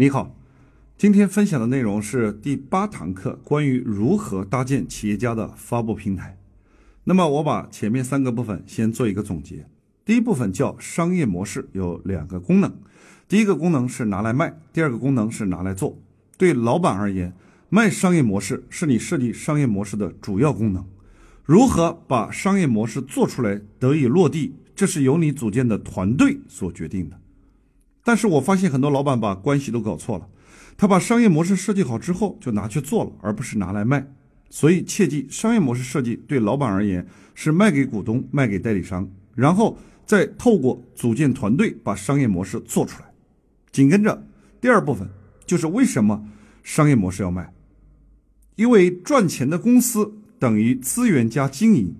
你好，今天分享的内容是第八堂课，关于如何搭建企业家的发布平台。那么我把前面三个部分先做一个总结。第一部分叫商业模式，有两个功能。第一个功能是拿来卖，第二个功能是拿来做。对老板而言，卖商业模式是你设计商业模式的主要功能。如何把商业模式做出来得以落地，这是由你组建的团队所决定的。但是我发现很多老板把关系都搞错了，他把商业模式设计好之后就拿去做了，而不是拿来卖。所以切记，商业模式设计对老板而言是卖给股东、卖给代理商，然后再透过组建团队把商业模式做出来。紧跟着第二部分就是为什么商业模式要卖？因为赚钱的公司等于资源加经营，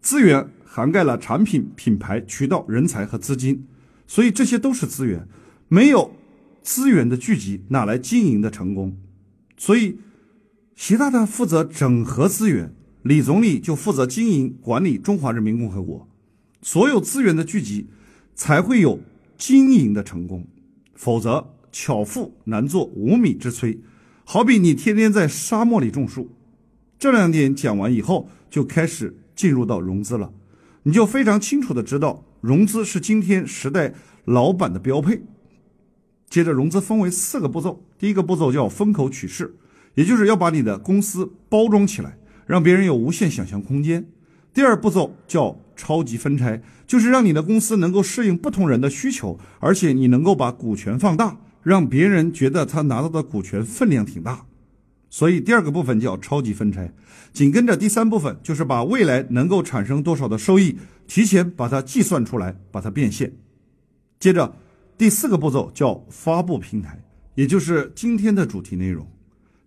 资源涵盖了产品、品牌、渠道、人才和资金，所以这些都是资源。没有资源的聚集，哪来经营的成功？所以，习大大负责整合资源，李总理就负责经营管理中华人民共和国。所有资源的聚集，才会有经营的成功。否则，巧妇难做无米之炊。好比你天天在沙漠里种树。这两点讲完以后，就开始进入到融资了。你就非常清楚的知道，融资是今天时代老板的标配。接着融资分为四个步骤，第一个步骤叫风口取势，也就是要把你的公司包装起来，让别人有无限想象空间。第二步骤叫超级分拆，就是让你的公司能够适应不同人的需求，而且你能够把股权放大，让别人觉得他拿到的股权分量挺大。所以第二个部分叫超级分拆，紧跟着第三部分就是把未来能够产生多少的收益，提前把它计算出来，把它变现。接着。第四个步骤叫发布平台，也就是今天的主题内容。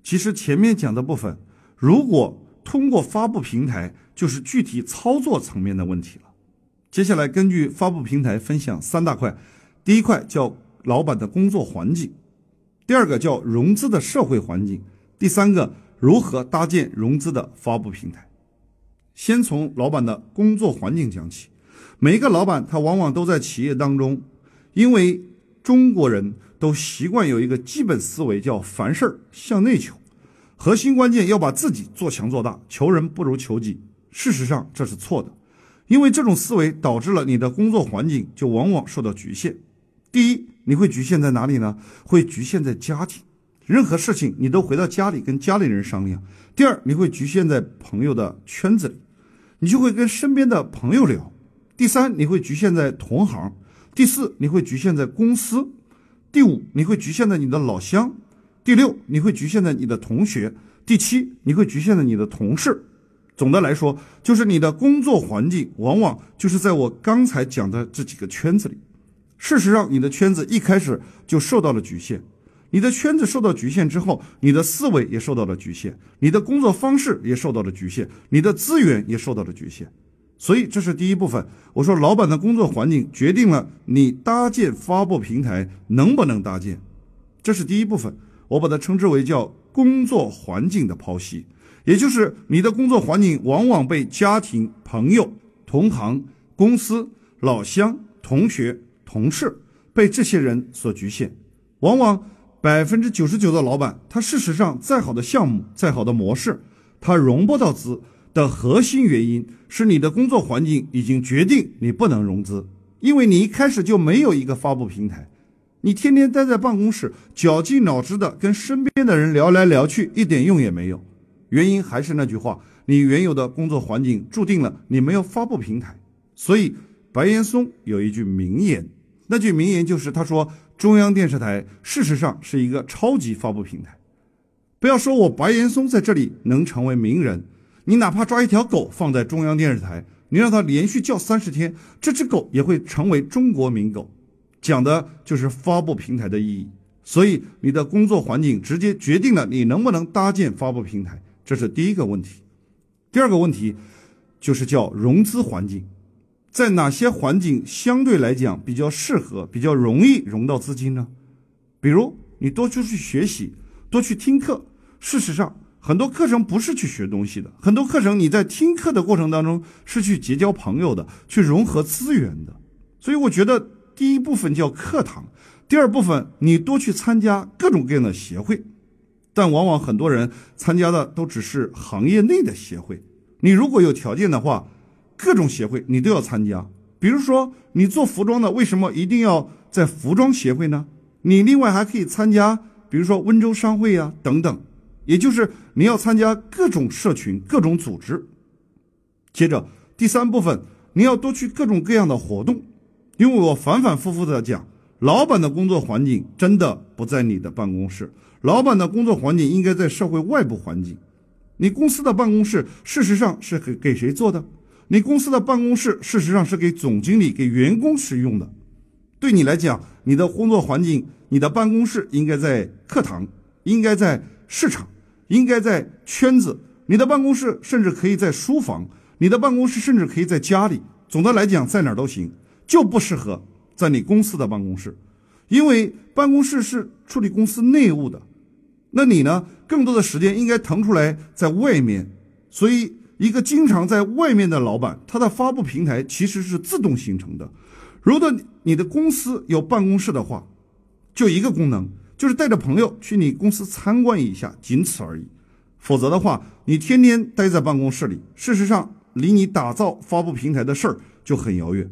其实前面讲的部分，如果通过发布平台，就是具体操作层面的问题了。接下来根据发布平台分享三大块，第一块叫老板的工作环境，第二个叫融资的社会环境，第三个如何搭建融资的发布平台。先从老板的工作环境讲起，每一个老板他往往都在企业当中。因为中国人都习惯有一个基本思维，叫凡事向内求，核心关键要把自己做强做大，求人不如求己。事实上这是错的，因为这种思维导致了你的工作环境就往往受到局限。第一，你会局限在哪里呢？会局限在家庭，任何事情你都回到家里跟家里人商量。第二，你会局限在朋友的圈子里，你就会跟身边的朋友聊。第三，你会局限在同行。第四，你会局限在公司；第五，你会局限在你的老乡；第六，你会局限在你的同学；第七，你会局限在你的同事。总的来说，就是你的工作环境往往就是在我刚才讲的这几个圈子里。事实上，你的圈子一开始就受到了局限。你的圈子受到局限之后，你的思维也受到了局限，你的工作方式也受到了局限，你的资源也受到了局限。所以这是第一部分。我说，老板的工作环境决定了你搭建发布平台能不能搭建，这是第一部分。我把它称之为叫工作环境的剖析，也就是你的工作环境往往被家庭、朋友、同行、公司、老乡、同学、同事被这些人所局限。往往百分之九十九的老板，他事实上再好的项目、再好的模式，他融不到资。的核心原因是你的工作环境已经决定你不能融资，因为你一开始就没有一个发布平台，你天天待在办公室，绞尽脑汁的跟身边的人聊来聊去，一点用也没有。原因还是那句话，你原有的工作环境注定了你没有发布平台。所以白岩松有一句名言，那句名言就是他说中央电视台事实上是一个超级发布平台。不要说我白岩松在这里能成为名人。你哪怕抓一条狗放在中央电视台，你让它连续叫三十天，这只狗也会成为中国名狗。讲的就是发布平台的意义。所以你的工作环境直接决定了你能不能搭建发布平台，这是第一个问题。第二个问题就是叫融资环境，在哪些环境相对来讲比较适合、比较容易融到资金呢？比如你多出去学习，多去听课。事实上。很多课程不是去学东西的，很多课程你在听课的过程当中是去结交朋友的，去融合资源的。所以我觉得第一部分叫课堂，第二部分，你多去参加各种各样的协会，但往往很多人参加的都只是行业内的协会。你如果有条件的话，各种协会你都要参加。比如说，你做服装的，为什么一定要在服装协会呢？你另外还可以参加，比如说温州商会呀等等。也就是你要参加各种社群、各种组织。接着第三部分，你要多去各种各样的活动，因为我反反复复的讲，老板的工作环境真的不在你的办公室，老板的工作环境应该在社会外部环境。你公司的办公室事实上是给给谁做的？你公司的办公室事实上是给总经理、给员工使用的。对你来讲，你的工作环境、你的办公室应该在课堂，应该在市场，应该在圈子。你的办公室甚至可以在书房，你的办公室甚至可以在家里。总的来讲，在哪儿都行，就不适合在你公司的办公室，因为办公室是处理公司内务的。那你呢？更多的时间应该腾出来在外面。所以，一个经常在外面的老板，他的发布平台其实是自动形成的。如果你的公司有办公室的话，就一个功能，就是带着朋友去你公司参观一下，仅此而已。否则的话，你天天待在办公室里，事实上离你打造发布平台的事儿就很遥远。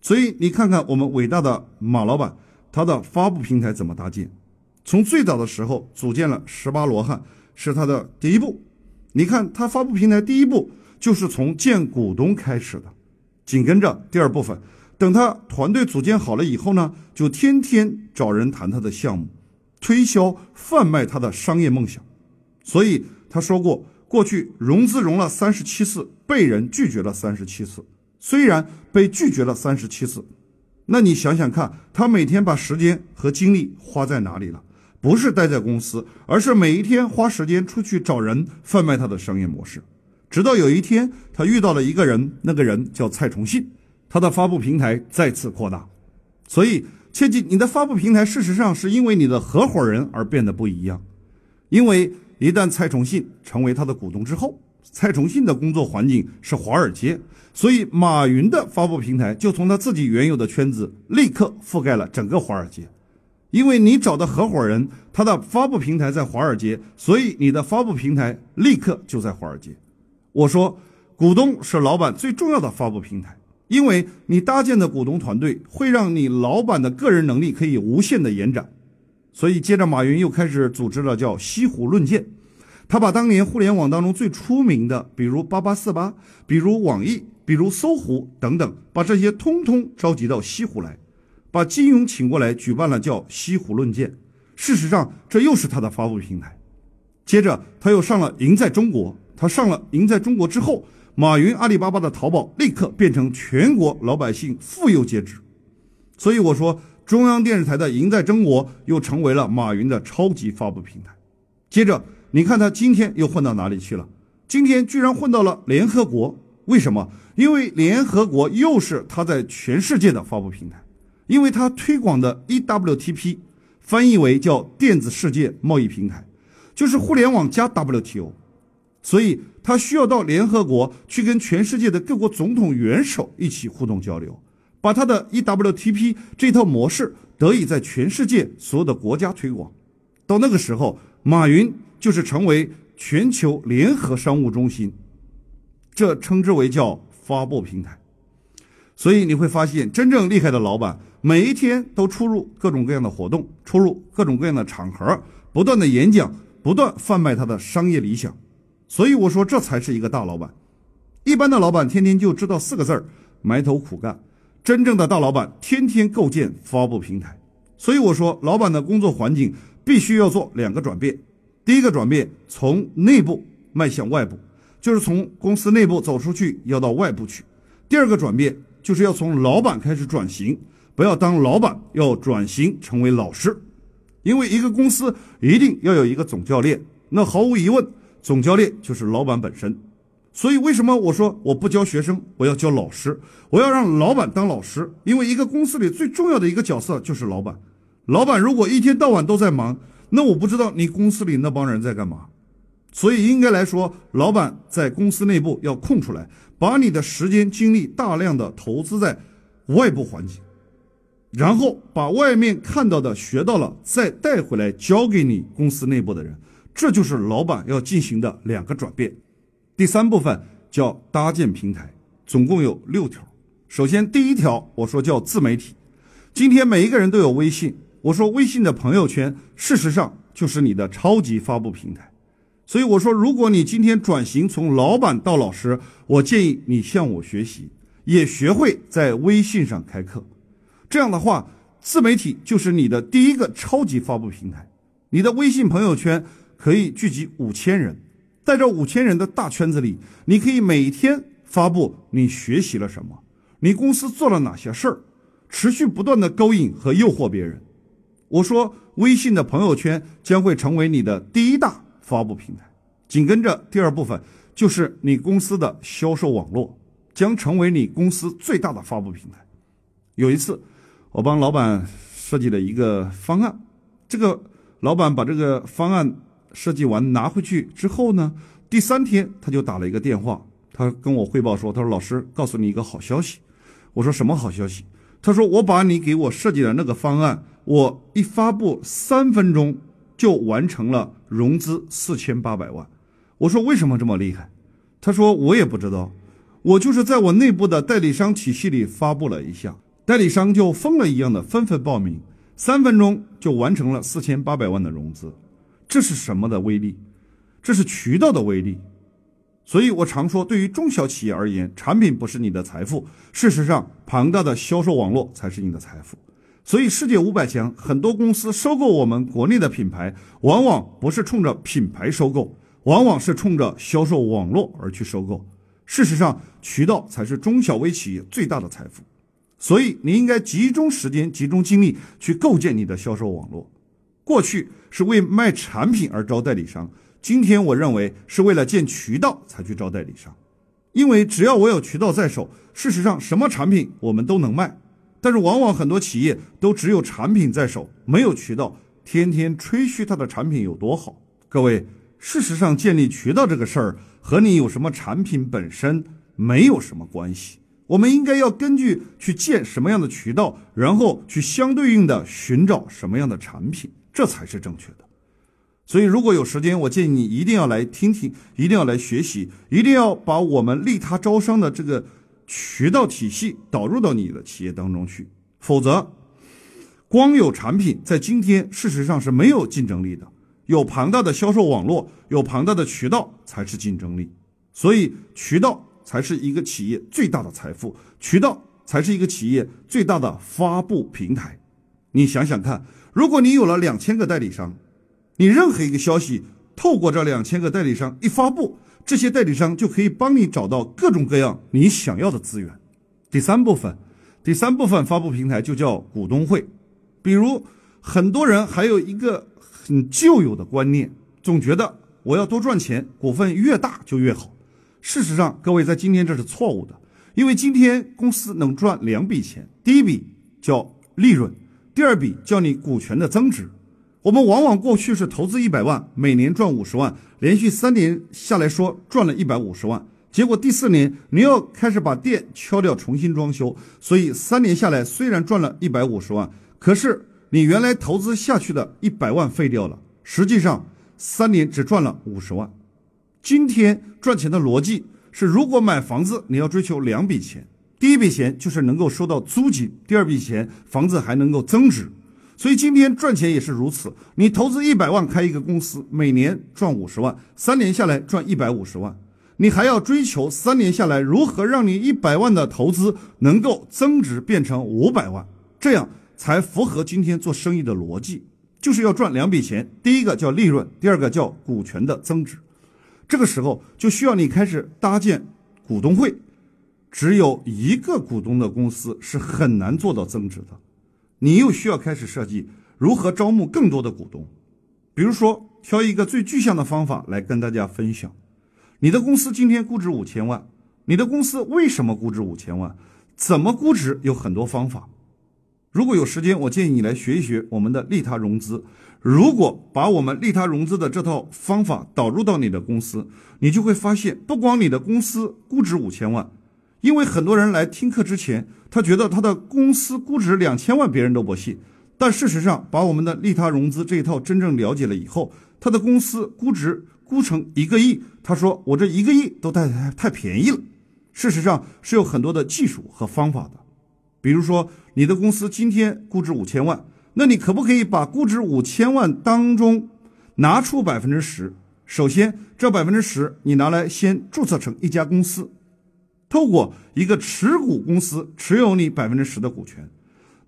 所以，你看看我们伟大的马老板，他的发布平台怎么搭建？从最早的时候组建了十八罗汉，是他的第一步。你看他发布平台第一步就是从见股东开始的，紧跟着第二部分，等他团队组建好了以后呢，就天天找人谈他的项目，推销贩卖他的商业梦想。所以他说过，过去融资融了三十七次，被人拒绝了三十七次。虽然被拒绝了三十七次，那你想想看，他每天把时间和精力花在哪里了？不是待在公司，而是每一天花时间出去找人贩卖他的商业模式。直到有一天，他遇到了一个人，那个人叫蔡崇信，他的发布平台再次扩大。所以切记，你的发布平台事实上是因为你的合伙人而变得不一样。因为一旦蔡崇信成为他的股东之后，蔡崇信的工作环境是华尔街，所以马云的发布平台就从他自己原有的圈子立刻覆盖了整个华尔街。因为你找的合伙人，他的发布平台在华尔街，所以你的发布平台立刻就在华尔街。我说，股东是老板最重要的发布平台，因为你搭建的股东团队会让你老板的个人能力可以无限的延展。所以，接着马云又开始组织了叫西湖论剑，他把当年互联网当中最出名的，比如八八四八，比如网易，比如搜狐等等，把这些通通召集到西湖来。把金庸请过来举办了叫西湖论剑，事实上这又是他的发布平台。接着他又上了赢在中国，他上了赢在中国之后，马云阿里巴巴的淘宝立刻变成全国老百姓妇幼皆知。所以我说中央电视台的赢在中国又成为了马云的超级发布平台。接着你看他今天又混到哪里去了？今天居然混到了联合国，为什么？因为联合国又是他在全世界的发布平台。因为他推广的 eWTP 翻译为叫电子世界贸易平台，就是互联网加 WTO，所以他需要到联合国去跟全世界的各国总统元首一起互动交流，把他的 eWTP 这套模式得以在全世界所有的国家推广。到那个时候，马云就是成为全球联合商务中心，这称之为叫发布平台。所以你会发现，真正厉害的老板。每一天都出入各种各样的活动，出入各种各样的场合，不断的演讲，不断贩卖他的商业理想。所以我说，这才是一个大老板。一般的老板天天就知道四个字儿：埋头苦干。真正的大老板天天构建发布平台。所以我说，老板的工作环境必须要做两个转变。第一个转变，从内部迈向外部，就是从公司内部走出去，要到外部去。第二个转变，就是要从老板开始转型。不要当老板，要转型成为老师，因为一个公司一定要有一个总教练。那毫无疑问，总教练就是老板本身。所以为什么我说我不教学生，我要教老师？我要让老板当老师，因为一个公司里最重要的一个角色就是老板。老板如果一天到晚都在忙，那我不知道你公司里那帮人在干嘛。所以应该来说，老板在公司内部要空出来，把你的时间精力大量的投资在外部环境。然后把外面看到的学到了，再带回来教给你公司内部的人，这就是老板要进行的两个转变。第三部分叫搭建平台，总共有六条。首先，第一条我说叫自媒体。今天每一个人都有微信，我说微信的朋友圈，事实上就是你的超级发布平台。所以我说，如果你今天转型从老板到老师，我建议你向我学习，也学会在微信上开课。这样的话，自媒体就是你的第一个超级发布平台。你的微信朋友圈可以聚集五千人，在这五千人的大圈子里，你可以每天发布你学习了什么，你公司做了哪些事儿，持续不断的勾引和诱惑别人。我说，微信的朋友圈将会成为你的第一大。发布平台，紧跟着第二部分就是你公司的销售网络，将成为你公司最大的发布平台。有一次，我帮老板设计了一个方案，这个老板把这个方案设计完拿回去之后呢，第三天他就打了一个电话，他跟我汇报说：“他说老师，告诉你一个好消息。”我说：“什么好消息？”他说：“我把你给我设计的那个方案，我一发布三分钟。”就完成了融资四千八百万，我说为什么这么厉害？他说我也不知道，我就是在我内部的代理商体系里发布了一下，代理商就疯了一样的纷纷报名，三分钟就完成了四千八百万的融资，这是什么的威力？这是渠道的威力。所以我常说，对于中小企业而言，产品不是你的财富，事实上，庞大的销售网络才是你的财富。所以，世界五百强很多公司收购我们国内的品牌，往往不是冲着品牌收购，往往是冲着销售网络而去收购。事实上，渠道才是中小微企业最大的财富。所以，你应该集中时间、集中精力去构建你的销售网络。过去是为卖产品而招代理商，今天我认为是为了建渠道才去招代理商。因为只要我有渠道在手，事实上什么产品我们都能卖。但是往往很多企业都只有产品在手，没有渠道，天天吹嘘他的产品有多好。各位，事实上建立渠道这个事儿和你有什么产品本身没有什么关系。我们应该要根据去建什么样的渠道，然后去相对应的寻找什么样的产品，这才是正确的。所以，如果有时间，我建议你一定要来听听，一定要来学习，一定要把我们利他招商的这个。渠道体系导入到你的企业当中去，否则，光有产品在今天事实上是没有竞争力的。有庞大的销售网络，有庞大的渠道才是竞争力。所以，渠道才是一个企业最大的财富，渠道才是一个企业最大的发布平台。你想想看，如果你有了两千个代理商，你任何一个消息透过这两千个代理商一发布。这些代理商就可以帮你找到各种各样你想要的资源。第三部分，第三部分发布平台就叫股东会。比如很多人还有一个很旧有的观念，总觉得我要多赚钱，股份越大就越好。事实上，各位在今天这是错误的，因为今天公司能赚两笔钱，第一笔叫利润，第二笔叫你股权的增值。我们往往过去是投资一百万，每年赚五十万，连续三年下来说赚了一百五十万，结果第四年你要开始把店敲掉，重新装修，所以三年下来虽然赚了一百五十万，可是你原来投资下去的一百万废掉了，实际上三年只赚了五十万。今天赚钱的逻辑是，如果买房子，你要追求两笔钱，第一笔钱就是能够收到租金，第二笔钱房子还能够增值。所以今天赚钱也是如此，你投资一百万开一个公司，每年赚五十万，三年下来赚一百五十万，你还要追求三年下来如何让你一百万的投资能够增值变成五百万，这样才符合今天做生意的逻辑，就是要赚两笔钱，第一个叫利润，第二个叫股权的增值。这个时候就需要你开始搭建股东会，只有一个股东的公司是很难做到增值的。你又需要开始设计如何招募更多的股东，比如说挑一个最具象的方法来跟大家分享。你的公司今天估值五千万，你的公司为什么估值五千万？怎么估值？有很多方法。如果有时间，我建议你来学一学我们的利他融资。如果把我们利他融资的这套方法导入到你的公司，你就会发现，不光你的公司估值五千万，因为很多人来听课之前。他觉得他的公司估值两千万，别人都不信。但事实上，把我们的利他融资这一套真正了解了以后，他的公司估值估成一个亿，他说我这一个亿都太太太便宜了。事实上是有很多的技术和方法的，比如说你的公司今天估值五千万，那你可不可以把估值五千万当中拿出百分之十？首先，这百分之十你拿来先注册成一家公司，透过一个持股公司持有你百分之十的股权，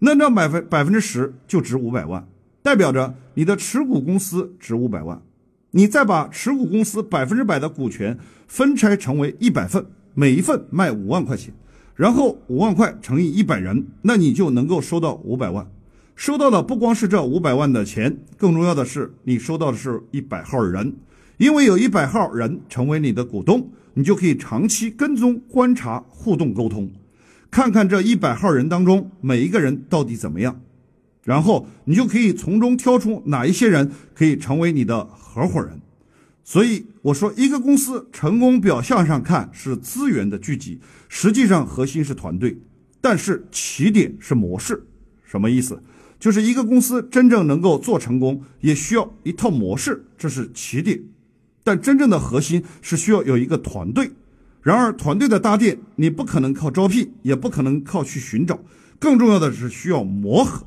那这百分百分之十就值五百万，代表着你的持股公司值五百万。你再把持股公司百分之百的股权分拆成为一百份。每一份卖五万块钱，然后五万块乘以一百人，那你就能够收到五百万。收到的不光是这五百万的钱，更重要的是你收到的是一百号人，因为有一百号人成为你的股东，你就可以长期跟踪、观察、互动、沟通，看看这一百号人当中每一个人到底怎么样，然后你就可以从中挑出哪一些人可以成为你的合伙人。所以我说，一个公司成功表象上看是资源的聚集，实际上核心是团队，但是起点是模式。什么意思？就是一个公司真正能够做成功，也需要一套模式，这是起点。但真正的核心是需要有一个团队。然而，团队的搭建你不可能靠招聘，也不可能靠去寻找，更重要的是需要磨合，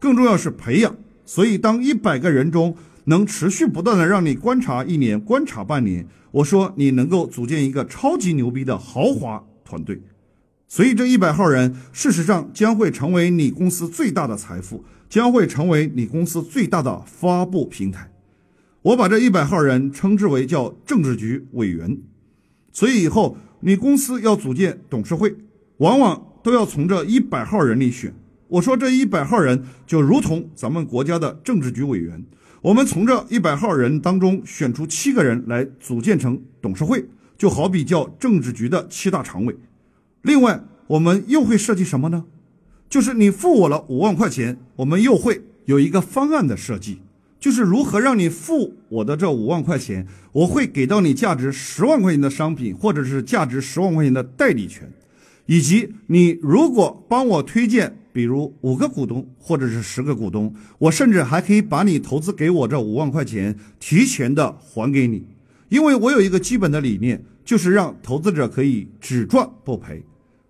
更重要是培养。所以，当一百个人中，能持续不断的让你观察一年、观察半年，我说你能够组建一个超级牛逼的豪华团队，所以这一百号人事实上将会成为你公司最大的财富，将会成为你公司最大的发布平台。我把这一百号人称之为叫政治局委员，所以以后你公司要组建董事会，往往都要从这一百号人里选。我说这一百号人就如同咱们国家的政治局委员。我们从这一百号人当中选出七个人来组建成董事会，就好比叫政治局的七大常委。另外，我们又会设计什么呢？就是你付我了五万块钱，我们又会有一个方案的设计，就是如何让你付我的这五万块钱，我会给到你价值十万块钱的商品，或者是价值十万块钱的代理权，以及你如果帮我推荐。比如五个股东或者是十个股东，我甚至还可以把你投资给我这五万块钱提前的还给你，因为我有一个基本的理念，就是让投资者可以只赚不赔。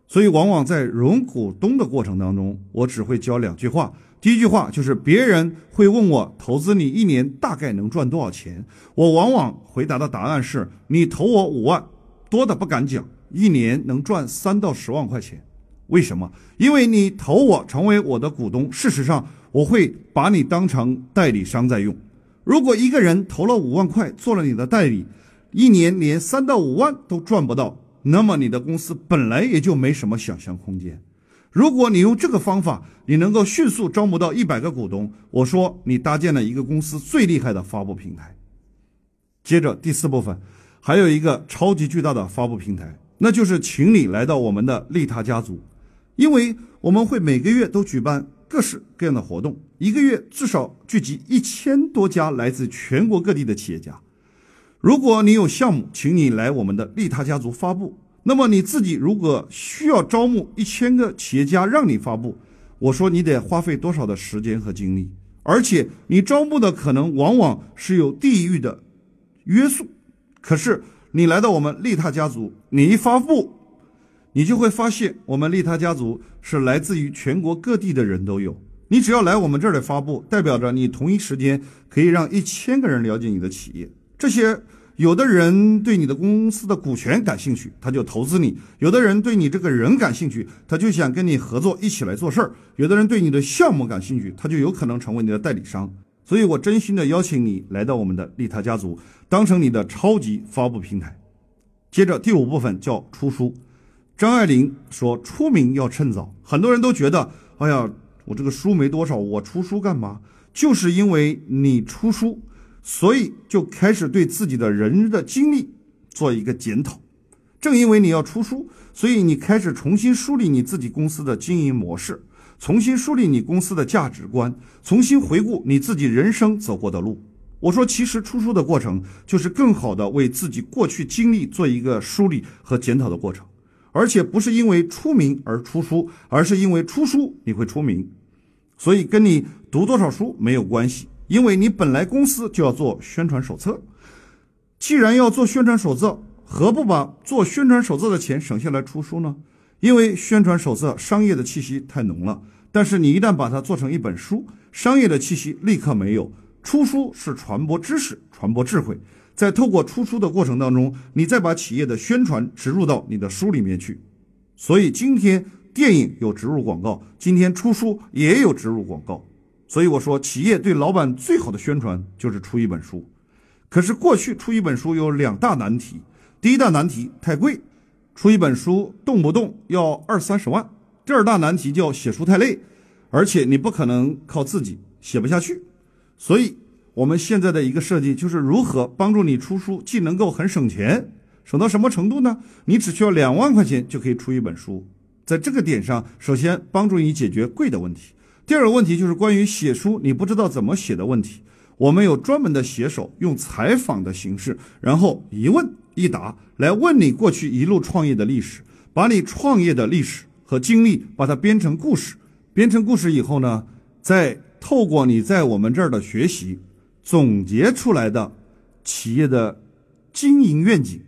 所以往往在融股东的过程当中，我只会教两句话。第一句话就是别人会问我投资你一年大概能赚多少钱，我往往回答的答案是你投我五万，多的不敢讲，一年能赚三到十万块钱。为什么？因为你投我成为我的股东，事实上我会把你当成代理商在用。如果一个人投了五万块做了你的代理，一年连三到五万都赚不到，那么你的公司本来也就没什么想象空间。如果你用这个方法，你能够迅速招募到一百个股东，我说你搭建了一个公司最厉害的发布平台。接着第四部分，还有一个超级巨大的发布平台，那就是请你来到我们的利他家族。因为我们会每个月都举办各式各样的活动，一个月至少聚集一千多家来自全国各地的企业家。如果你有项目，请你来我们的利他家族发布。那么你自己如果需要招募一千个企业家让你发布，我说你得花费多少的时间和精力，而且你招募的可能往往是有地域的约束。可是你来到我们利他家族，你一发布。你就会发现，我们利他家族是来自于全国各地的人都有。你只要来我们这儿来发布，代表着你同一时间可以让一千个人了解你的企业。这些有的人对你的公司的股权感兴趣，他就投资你；有的人对你这个人感兴趣，他就想跟你合作一起来做事儿；有的人对你的项目感兴趣，他就有可能成为你的代理商。所以我真心的邀请你来到我们的利他家族，当成你的超级发布平台。接着第五部分叫出书。张爱玲说：“出名要趁早。”很多人都觉得：“哎呀，我这个书没多少，我出书干嘛？”就是因为你出书，所以就开始对自己的人的经历做一个检讨。正因为你要出书，所以你开始重新梳理你自己公司的经营模式，重新梳理你公司的价值观，重新回顾你自己人生走过的路。我说，其实出书的过程就是更好的为自己过去经历做一个梳理和检讨的过程。而且不是因为出名而出书，而是因为出书你会出名。所以跟你读多少书没有关系，因为你本来公司就要做宣传手册。既然要做宣传手册，何不把做宣传手册的钱省下来出书呢？因为宣传手册商业的气息太浓了，但是你一旦把它做成一本书，商业的气息立刻没有。出书是传播知识、传播智慧，在透过出书的过程当中，你再把企业的宣传植入到你的书里面去。所以今天电影有植入广告，今天出书也有植入广告。所以我说，企业对老板最好的宣传就是出一本书。可是过去出一本书有两大难题，第一大难题太贵，出一本书动不动要二三十万；第二大难题叫写书太累，而且你不可能靠自己写不下去。所以，我们现在的一个设计就是如何帮助你出书，既能够很省钱，省到什么程度呢？你只需要两万块钱就可以出一本书。在这个点上，首先帮助你解决贵的问题。第二个问题就是关于写书你不知道怎么写的问题。我们有专门的写手，用采访的形式，然后一问一答来问你过去一路创业的历史，把你创业的历史和经历把它编成故事。编成故事以后呢，再。透过你在我们这儿的学习，总结出来的企业的经营愿景、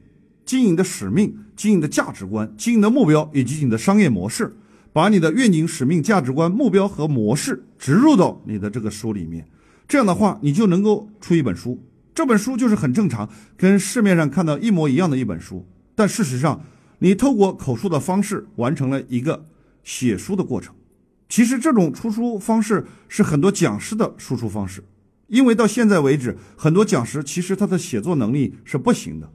经营的使命、经营的价值观、经营的目标以及你的商业模式，把你的愿景、使命、价值观、目标和模式植入到你的这个书里面。这样的话，你就能够出一本书。这本书就是很正常，跟市面上看到一模一样的一本书。但事实上，你透过口述的方式完成了一个写书的过程。其实这种出书方式是很多讲师的输出方式，因为到现在为止，很多讲师其实他的写作能力是不行的，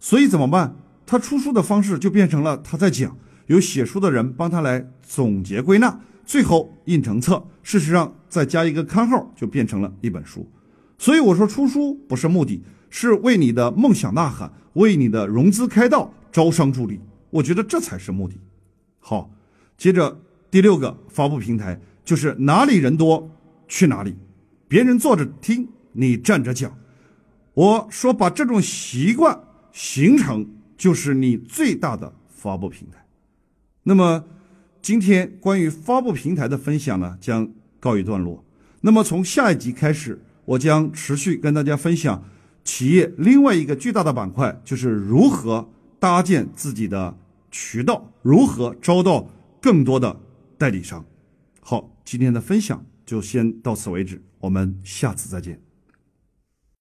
所以怎么办？他出书的方式就变成了他在讲，有写书的人帮他来总结归纳，最后印成册。事实上，再加一个刊号，就变成了一本书。所以我说，出书不是目的，是为你的梦想呐喊，为你的融资开道，招商助力。我觉得这才是目的。好，接着。第六个发布平台就是哪里人多去哪里，别人坐着听，你站着讲。我说把这种习惯形成，就是你最大的发布平台。那么今天关于发布平台的分享呢，将告一段落。那么从下一集开始，我将持续跟大家分享企业另外一个巨大的板块，就是如何搭建自己的渠道，如何招到更多的。代理商，好，今天的分享就先到此为止，我们下次再见。